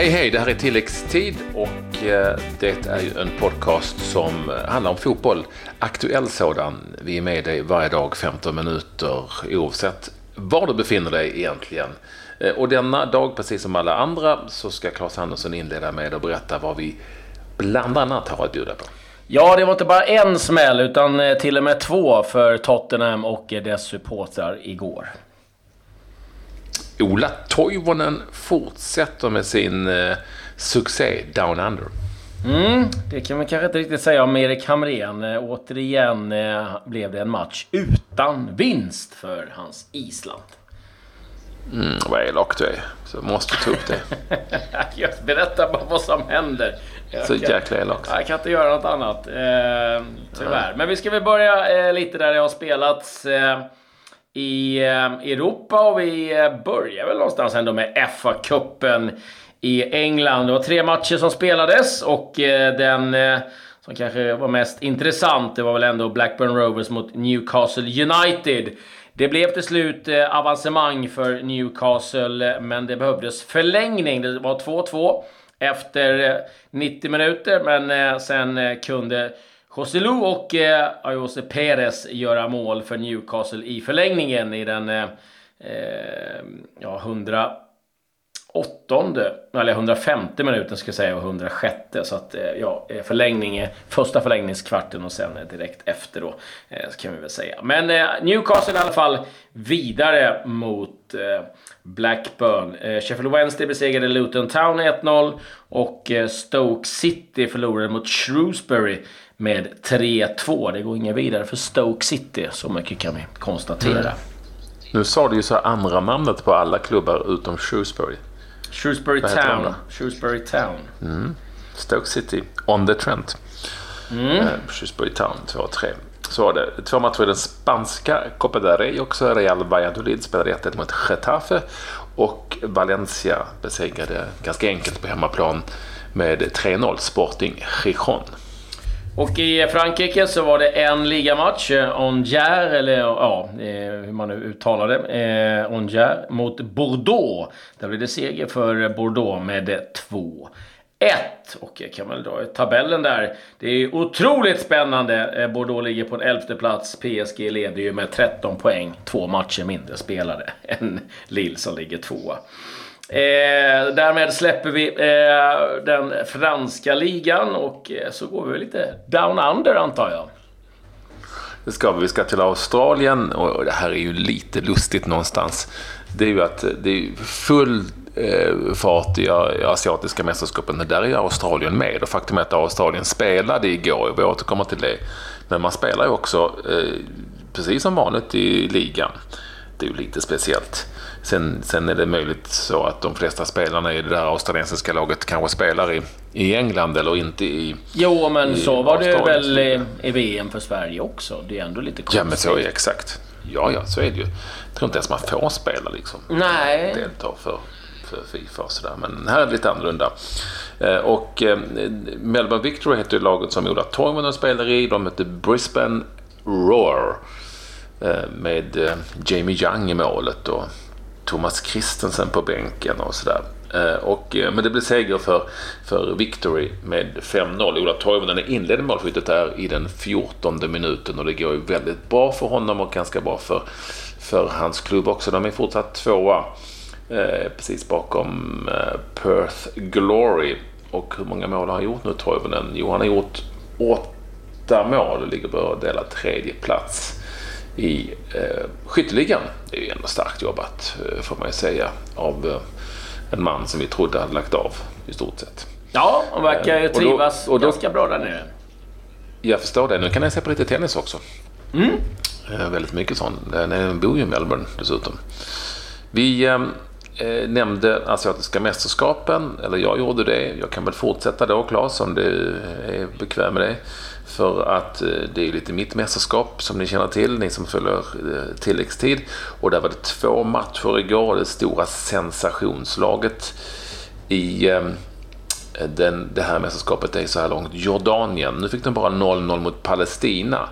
Hej hej, det här är tilläggstid och eh, det är ju en podcast som eh, handlar om fotboll. Aktuell sådan. Vi är med dig varje dag 15 minuter oavsett var du befinner dig egentligen. Eh, och denna dag, precis som alla andra, så ska Claes Andersson inleda med att berätta vad vi bland annat har att bjuda på. Ja, det var inte bara en smäll utan till och med två för Tottenham och dess supportrar igår. Ola Toivonen fortsätter med sin eh, succé Down Under. Mm, det kan man kanske inte riktigt säga om Erik Hamrén. Eh, återigen eh, blev det en match utan vinst för hans Island. Mm, vad elak du är. Så måste ta upp det. jag berättar bara vad som händer. Jag så kan, jäkla elakt. Jag kan inte göra något annat. Eh, tyvärr. Men vi ska väl börja eh, lite där det har spelats. Eh, Eh, i Europa och vi eh, börjar väl någonstans ändå med FA-cupen i England. Det var tre matcher som spelades och eh, den som kanske var mest intressant, det var väl ändå Blackburn Rovers mot Newcastle United. Det blev till slut avancemang för Newcastle, men det behövdes förlängning. Det var 2-2 efter 90 minuter, men sen kunde Joselu och eh, Ayose Perez göra mål för Newcastle i förlängningen i den eh, eh ja, 100 108 eller 105 minuten ska jag säga och 106 så att eh, ja, eh, förlängning, första förlängningskvarten och sen direkt efter då eh, kan vi väl säga. Men Newcastle i alla fall vidare mot Blackburn. Sheffield Wednesday besegrade Luton Town 1-0 och Stoke City förlorade mot Shrewsbury med 3-2. Det går inga vidare för Stoke City, så mycket kan vi konstatera. Mm. Nu sa du ju så andra namnet på alla klubbar utom Shrewsbury. Shrewsbury Town. Shrewsbury Town. Mm. Stoke City, on the Trent. Mm. Uh, Shrewsbury Town 2-3. Så var det. Två matcher i den spanska Copa del Rey också. Real Valladolid spelade 1-1 mot Getafe. Och Valencia besegrade ganska enkelt på hemmaplan med 3-0 Sporting Gijon. Och i Frankrike så var det en ligamatch, eh, Angers, eller ja, eh, hur man nu uttalar det, eh, Angers mot Bordeaux. Där blev det seger för Bordeaux med eh, 2 1. Och jag kan väl dra tabellen där. Det är otroligt spännande. Bordeaux ligger på en elfte plats. PSG leder ju med 13 poäng. Två matcher mindre spelade än Lille som ligger tvåa. Eh, därmed släpper vi eh, den franska ligan och eh, så går vi lite down under antar jag. Det ska vi. Vi ska till Australien och det här är ju lite lustigt någonstans. Det är ju att eh, det är full eh, fart i, eh, i asiatiska mästerskapen. Där är Australien med och faktum är att Australien spelade igår. Vi återkommer till det. Men man spelar ju också eh, precis som vanligt i ligan. Det är ju lite speciellt. Sen, sen är det möjligt så att de flesta spelarna i det där australiensiska laget kanske spelar i, i England eller inte i Jo, men i så var det väl i, i, VM för Sverige också. Det är ändå lite konstigt. Ja, men så är det exakt. Ja, ja, så är det ju. Jag tror inte ens man får spela liksom. Nej. Delta för, för Fifa och sådär. Men här är det lite annorlunda. Eh, och eh, Melbourne Victory heter ju laget som Ola Toivonen spelar i. De heter Brisbane Roar. Eh, med eh, Jamie Young i målet och Thomas Christensen på bänken och sådär. Eh, och, men det blev seger för, för Victory med 5-0. Ola Toivonen inledde målskyttet där i den 14 minuten och det går ju väldigt bra för honom och ganska bra för, för hans klubb också. De är fortsatt tvåa eh, precis bakom eh, Perth Glory. Och hur många mål har han gjort nu Toivonen? Jo, han har gjort åtta mål och ligger på delad tredje plats i eh, skytteligan. Det är ju ändå starkt jobbat eh, får man ju säga av eh, en man som vi trodde hade lagt av i stort sett. Ja, han verkar ju trivas och då, och ganska bra där nere. Jag förstår det. Nu kan jag se på lite tennis också. Mm. Eh, väldigt mycket sånt. Han bor ju i Melbourne dessutom. Vi eh, eh, nämnde Asiatiska mästerskapen, eller jag gjorde det. Jag kan väl fortsätta då, Claes, om du är bekväm med det. För att eh, det är lite mitt mästerskap som ni känner till, ni som följer eh, tilläggstid. Och där var det två matcher igår, det stora sensationslaget i eh, den, det här mästerskapet är så här långt Jordanien. Nu fick de bara 0-0 mot Palestina.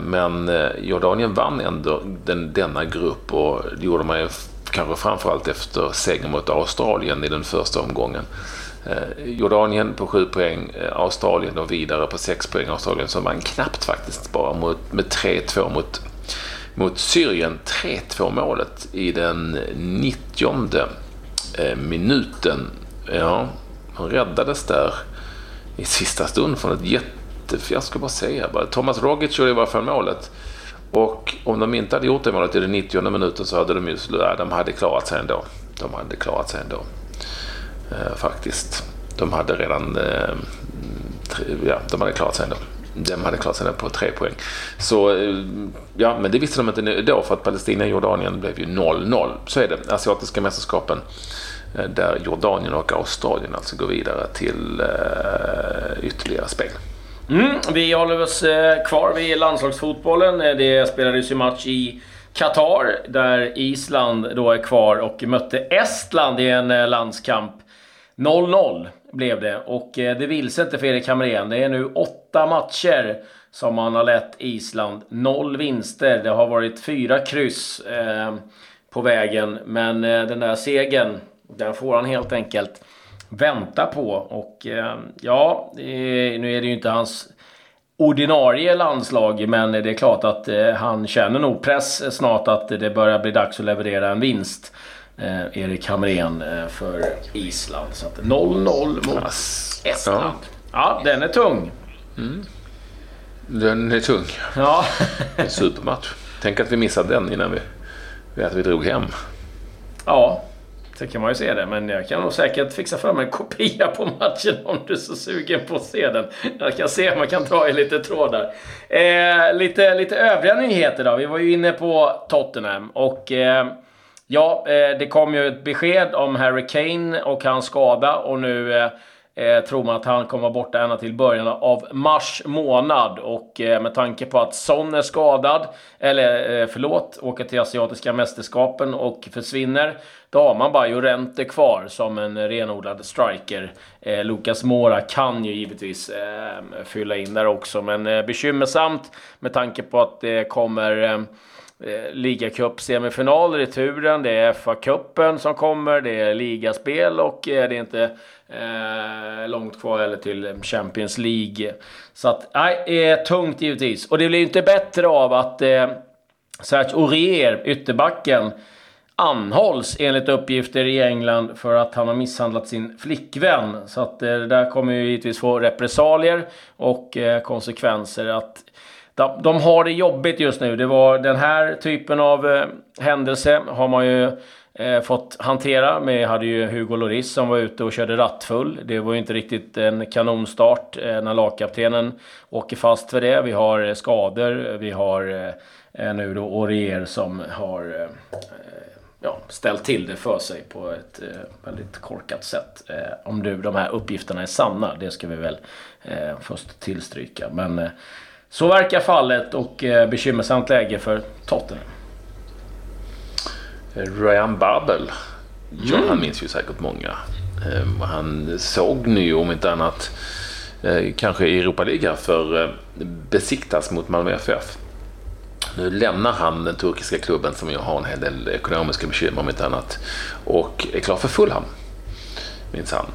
Men Jordanien vann ändå den, denna grupp och det gjorde man ju kanske framförallt efter segern mot Australien i den första omgången. Eh, Jordanien på 7 poäng, eh, Australien då vidare på 6 poäng. Australien som vann knappt faktiskt bara mot, med 3-2 mot, mot Syrien. 3-2 målet i den 90 eh, minuten. Ja, hon räddades där i sista stund från ett jätte... Jag ska bara säga bara. Thomas Rogic gjorde i alla fall målet. Och om de inte hade gjort det målet i den 90 minuten så hade de ju... De hade klarat sig ändå. De hade klarat sig ändå. Eh, faktiskt. De hade redan... Eh, tre, ja, de hade klarat sig ändå. De hade klarat sig ändå på tre poäng. Så eh, ja, men det visste de inte då för att Palestina och Jordanien blev ju 0-0. Så är det. Asiatiska mästerskapen eh, där Jordanien och Australien alltså går vidare till eh, ytterligare spel. Mm, vi håller oss eh, kvar vid landslagsfotbollen. Eh, det spelades ju match i Qatar där Island då är kvar och mötte Estland i en eh, landskamp. 0-0 blev det och eh, det vill sig inte för Erik Hamrén. Det är nu åtta matcher som han har lett Island. Noll vinster. Det har varit fyra kryss eh, på vägen. Men eh, den där segern, den får han helt enkelt vänta på. Och eh, ja, eh, nu är det ju inte hans ordinarie landslag. Men det är klart att eh, han känner nog press snart att det börjar bli dags att leverera en vinst eh, Erik Hamrén eh, för Island. Så 0-0 mot Estland. Ja. ja, den är tung. Mm. Den är tung. Ja. en supermatch. Tänk att vi missade den innan vi, att vi drog hem. Ja, så kan man ju se det. Men jag kan nog säkert fixa fram en kopia på matchen om du är så sugen på att se den. Jag kan se om man kan dra i lite trådar. Eh, lite, lite övriga nyheter då. Vi var ju inne på Tottenham och eh, Ja, eh, det kom ju ett besked om Harry Kane och hans skada och nu eh, eh, tror man att han kommer vara borta ända till början av mars månad. Och eh, med tanke på att Son är skadad, eller förlåt, åker till Asiatiska mästerskapen och försvinner. Då har man bara Jorente kvar som en renodlad striker. Eh, Lucas Mora kan ju givetvis eh, fylla in där också, men eh, bekymmersamt med tanke på att det kommer eh, ligacup-semifinaler i turen. Det är FA-cupen som kommer, det är ligaspel och eh, det är inte eh, långt kvar heller till Champions League. Så att, nej, eh, tungt givetvis. Och det blir ju inte bättre av att eh, Serge Aurier, ytterbacken, anhålls enligt uppgifter i England för att han har misshandlat sin flickvän. Så att eh, det där kommer ju givetvis få repressalier och eh, konsekvenser. Att de, de har det jobbigt just nu. Det var den här typen av eh, händelse har man ju eh, fått hantera. Vi hade ju Hugo Lloris som var ute och körde rattfull. Det var ju inte riktigt en kanonstart eh, när lagkaptenen åker fast för det. Vi har eh, skador. Vi har eh, eh nu då Orier som har eh, ja, ställt till det för sig på ett eh, väldigt korkat sätt. Eh, om nu de här uppgifterna är sanna, det ska vi väl först tillstryka. Men så verkar fallet och eh, bekymmersamt läge för Tottenham. Ryan Babel. Ja, mm. han minns ju säkert många. Eh, han såg nu om inte annat eh, kanske i Europa League för eh, besiktas mot Malmö FF. Nu lämnar han den turkiska klubben som ju har en hel del ekonomiska bekymmer om inte annat och är klar för Fulham. Minns han.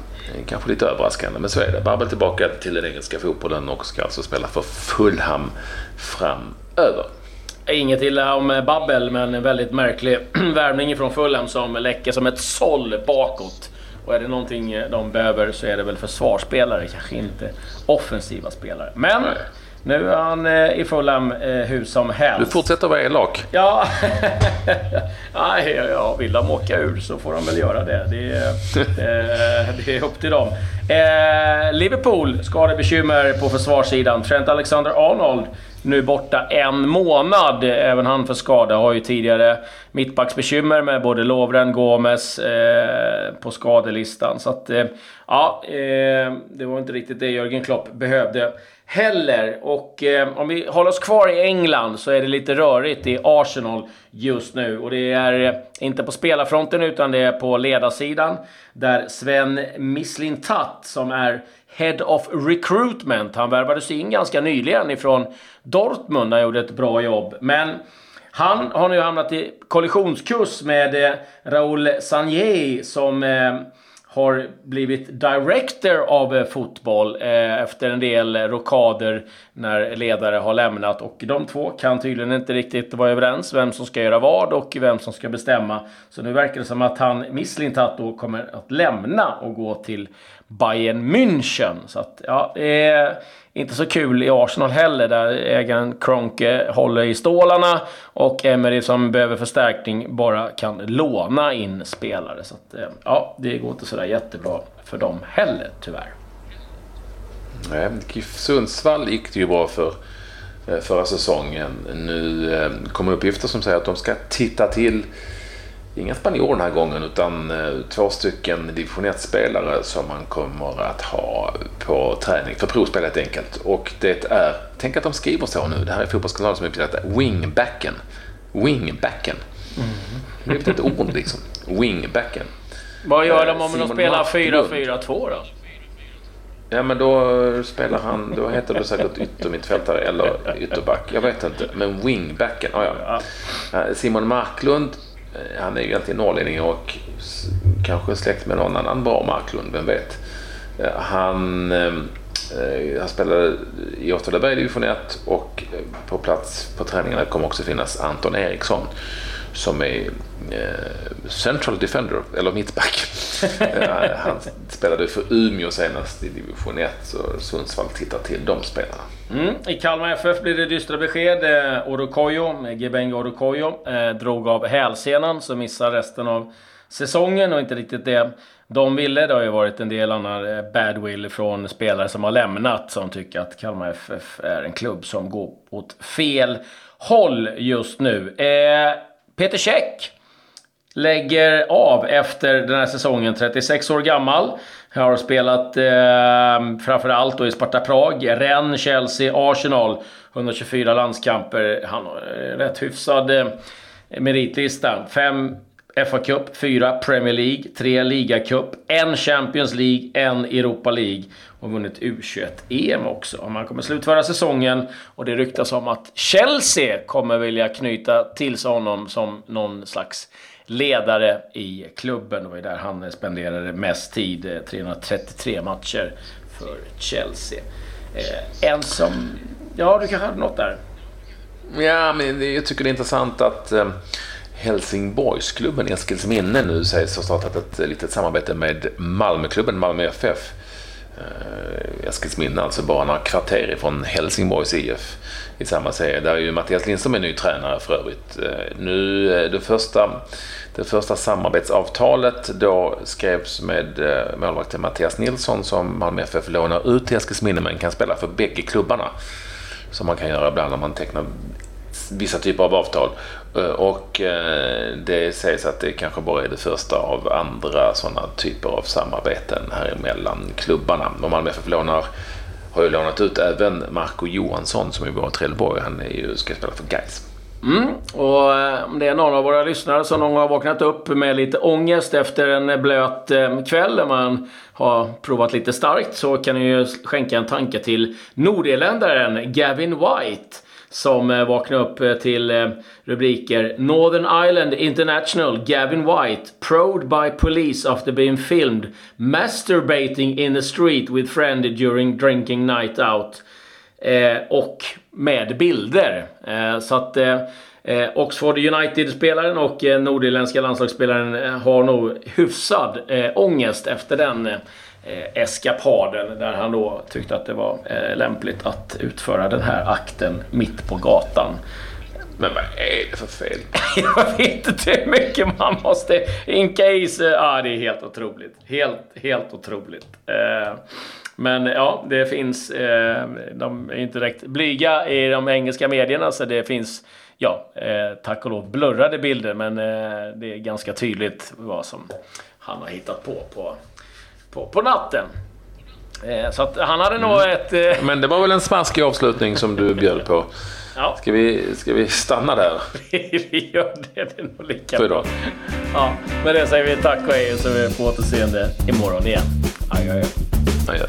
Kanske lite överraskande, men så är det. Babbel tillbaka till den engelska fotbollen och ska alltså spela för Fulham framöver. Inget illa om Babbel, men en väldigt märklig värvning från Fulham som läcker som ett såll bakåt. Och är det någonting de behöver så är det väl försvarsspelare, kanske inte offensiva spelare. Men Nej. Nu är han eh, i Fulham eh, hur som helst. Du fortsätter vara elak. Ja, Nej, ja, vill de åka ur så får de väl göra det. Det är, eh, det är upp till dem. Liverpool skadebekymmer på försvarssidan. Trent Alexander-Arnold nu borta en månad. Även han för skada. Har ju tidigare mittbacksbekymmer med både Lovren, Gomes eh, på skadelistan. Så att, eh, ja, eh, det var inte riktigt det Jörgen Klopp behövde heller. Och eh, om vi håller oss kvar i England så är det lite rörigt i Arsenal just nu. Och det är eh, inte på spelarfronten utan det är på ledarsidan. Där Sven Mislintat som är Head of Recruitment. Han värvades in ganska nyligen ifrån Dortmund. Han gjorde ett bra jobb. Men Han har nu hamnat i kollisionskurs med eh, Raoul Sanjei som eh, har blivit director av eh, fotboll eh, efter en del rockader när ledare har lämnat. Och de två kan tydligen inte riktigt vara överens vem som ska göra vad och vem som ska bestämma. Så nu verkar det som att han, Mislintat, då kommer att lämna och gå till Bayern München. Så att, ja, det är inte så kul i Arsenal heller, där ägaren Kronke håller i stålarna och Emery som behöver förstärkning bara kan låna in spelare. Så att, eh, ja, det går inte sådär jättebra för dem heller, tyvärr. Nej, GIF Sundsvall gick det ju bra för eh, förra säsongen. Nu eh, kommer uppgifter som säger att de ska titta till inga spanjorer den här gången utan eh, två stycken division 1-spelare som man kommer att ha på träning för provspel helt enkelt. Och det är, tänk att de skriver så nu, det här är fotbollskanalen som uppsatt, wingbacken. Wingbacken. Mm. Det är ett ord liksom. Wingbacken. Vad gör de om de spelar 4-4-2 då? Ja men då spelar han, då heter det säkert yttermittfältare eller ytterback. Jag vet inte. Men wingbacken, oh ja. Simon Marklund Eh, Eh, han är ju egentligen norrlänning och kanske släkt med någon annan bra Marklund, vem vet. Eh, han, eh, eh han spelade i Åtvidaberg division 1 och på plats på träningarna kommer också finnas Anton Eriksson som är eh, central defender, eller mittback. han spelade för Umeå senast i division 1, så Sundsvall tittar till de spelarna. Mm. I Kalmar FF blir det dystra besked. Eh, Orokoyo, Gebenga Orokoyo, eh, drog av hälsenan så missar resten av säsongen och inte riktigt det de ville. Det har ju varit en del annan badwill från spelare som har lämnat som tycker att Kalmar FF är en klubb som går åt fel håll just nu. Eh, Peter Käck lägger av efter den här säsongen, 36 år gammal. Har spelat eh, framförallt då i Sparta Prag, Rennes, Chelsea, Arsenal. 124 landskamper. Han har eh, rätt hyfsad eh, meritlista. Fem FA Cup, fyra Premier League, tre Ligacup, en Champions League, en Europa League och vunnit U21-EM också. Man kommer slutföra säsongen och det ryktas om att Chelsea kommer vilja knyta till sig honom som någon slags ledare i klubben. Det var där han spenderade mest tid, eh, 333 matcher för Chelsea. Eh, en som... Ja, du kanske hade något där? Ja, men jag tycker det är intressant att eh, Helsingborgsklubben Eskilsminne nu sägs ha startat ett litet samarbete med Malmöklubben Malmö FF. Eh, Eskilsminne, alltså bara några kvarter ifrån Helsingborgs IF i samma serie. Där är ju Mattias Lindström är ny tränare för övrigt. Eh, nu, eh, det första, det första samarbetsavtalet då skrevs med målvakten Mattias Nilsson som Malmö FF lånar ut till Eskilsminne men kan spela för bägge klubbarna. Som man kan göra ibland när man tecknar vissa typer av avtal. Eh, och eh, det sägs att det kanske bara är det första av andra sådana typer av samarbeten här mellan klubbarna. Och Malmö FF lånar, har ju lånat ut även Marco Johansson som är i Trelleborg. Han är ju, ska spela för Gais. Mm. Och eh, om det är någon av våra lyssnare som någon gång har vaknat upp med lite ångest efter en blöt kväll där man har provat lite starkt så kan ni ju skänka en tanke till nordirländaren Gavin White som eh, vaknade upp eh, till eh, rubriker Northern Ireland International Gavin White Proed by police after being filmed masturbating in the street with friend during drinking night out. Eh, och med bilder. Eh, så att eh, Oxford United-spelaren och nordirländska landslagsspelaren har nog hyfsad eh, ångest efter den eh, eskapaden där han då tyckte att det var eh, lämpligt att utföra den här akten mitt på gatan. Men vad är det för fel? jag vet inte hur mycket man måste inka i sig. Ja, det är helt otroligt. Helt, helt otroligt. Eh, men ja, det finns... Eh, de är inte direkt blyga i de engelska medierna, så det finns ja, eh, tack och lov blurrade bilder, men eh, det är ganska tydligt vad som han har hittat på på på, på natten. Eh, så att han hade mm. nog ett... Eh... Men det var väl en smaskig avslutning som du bjöd på. Ja. Ska, vi, ska vi stanna där? vi gör det. Det är nog lika För idag. Ja, med det säger vi tack och hej så vi på återseende imorgon igen. Adjö. Adjö.